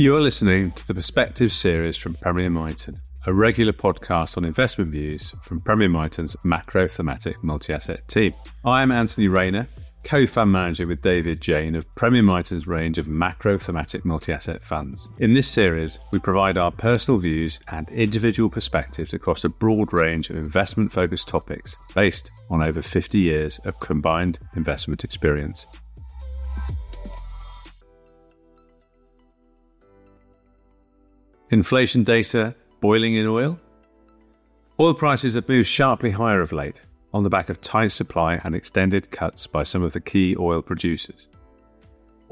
You're listening to the Perspective series from Premier Miton, a regular podcast on investment views from Premier Miton's macro thematic multi asset team. I am Anthony Rayner, co fund manager with David Jane of Premier Miton's range of macro thematic multi asset funds. In this series, we provide our personal views and individual perspectives across a broad range of investment focused topics based on over 50 years of combined investment experience. Inflation data boiling in oil? Oil prices have moved sharply higher of late on the back of tight supply and extended cuts by some of the key oil producers.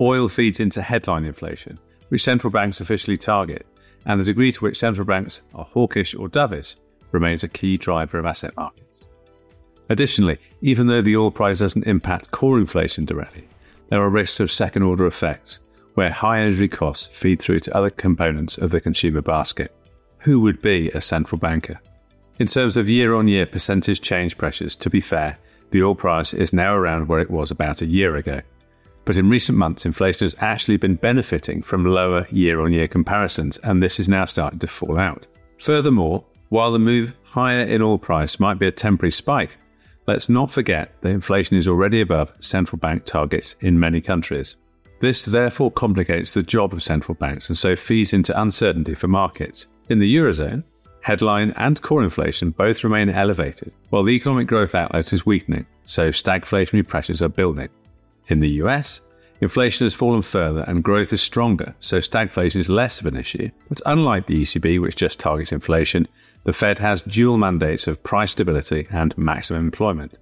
Oil feeds into headline inflation, which central banks officially target, and the degree to which central banks are hawkish or dovish remains a key driver of asset markets. Additionally, even though the oil price doesn't impact core inflation directly, there are risks of second order effects where high energy costs feed through to other components of the consumer basket. Who would be a central banker? In terms of year on year percentage change pressures, to be fair, the oil price is now around where it was about a year ago. But in recent months, inflation has actually been benefiting from lower year on year comparisons, and this is now starting to fall out. Furthermore, while the move higher in oil price might be a temporary spike, let's not forget that inflation is already above central bank targets in many countries. This therefore complicates the job of central banks and so feeds into uncertainty for markets. In the Eurozone, headline and core inflation both remain elevated, while the economic growth outlook is weakening, so stagflationary pressures are building. In the US, inflation has fallen further and growth is stronger, so stagflation is less of an issue. But unlike the ECB, which just targets inflation, the Fed has dual mandates of price stability and maximum employment.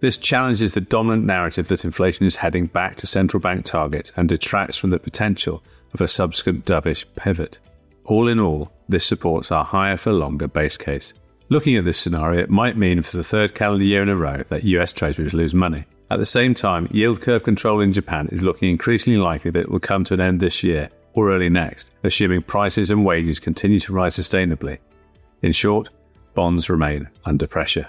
This challenges the dominant narrative that inflation is heading back to central bank target and detracts from the potential of a subsequent dovish pivot. All in all, this supports our higher for longer base case. Looking at this scenario, it might mean for the third calendar year in a row that US Treasuries lose money. At the same time, yield curve control in Japan is looking increasingly likely that it will come to an end this year or early next, assuming prices and wages continue to rise sustainably. In short, bonds remain under pressure.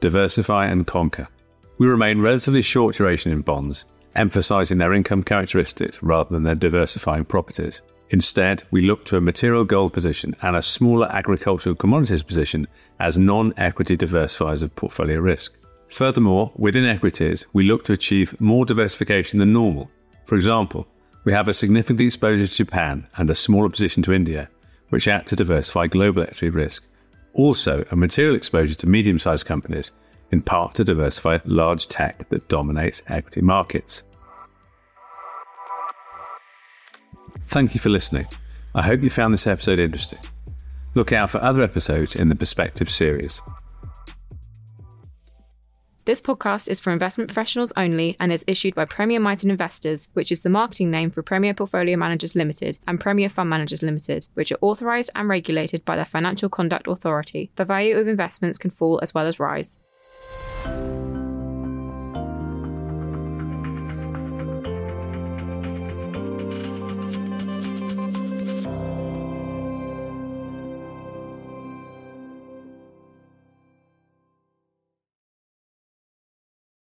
Diversify and conquer. We remain relatively short duration in bonds, emphasising their income characteristics rather than their diversifying properties. Instead, we look to a material gold position and a smaller agricultural commodities position as non equity diversifiers of portfolio risk. Furthermore, within equities, we look to achieve more diversification than normal. For example, we have a significant exposure to Japan and a smaller position to India, which act to diversify global equity risk. Also, a material exposure to medium sized companies, in part to diversify large tech that dominates equity markets. Thank you for listening. I hope you found this episode interesting. Look out for other episodes in the Perspective series. This podcast is for investment professionals only and is issued by Premier Miton Investors, which is the marketing name for Premier Portfolio Managers Limited and Premier Fund Managers Limited, which are authorised and regulated by the Financial Conduct Authority. The value of investments can fall as well as rise. Thank you.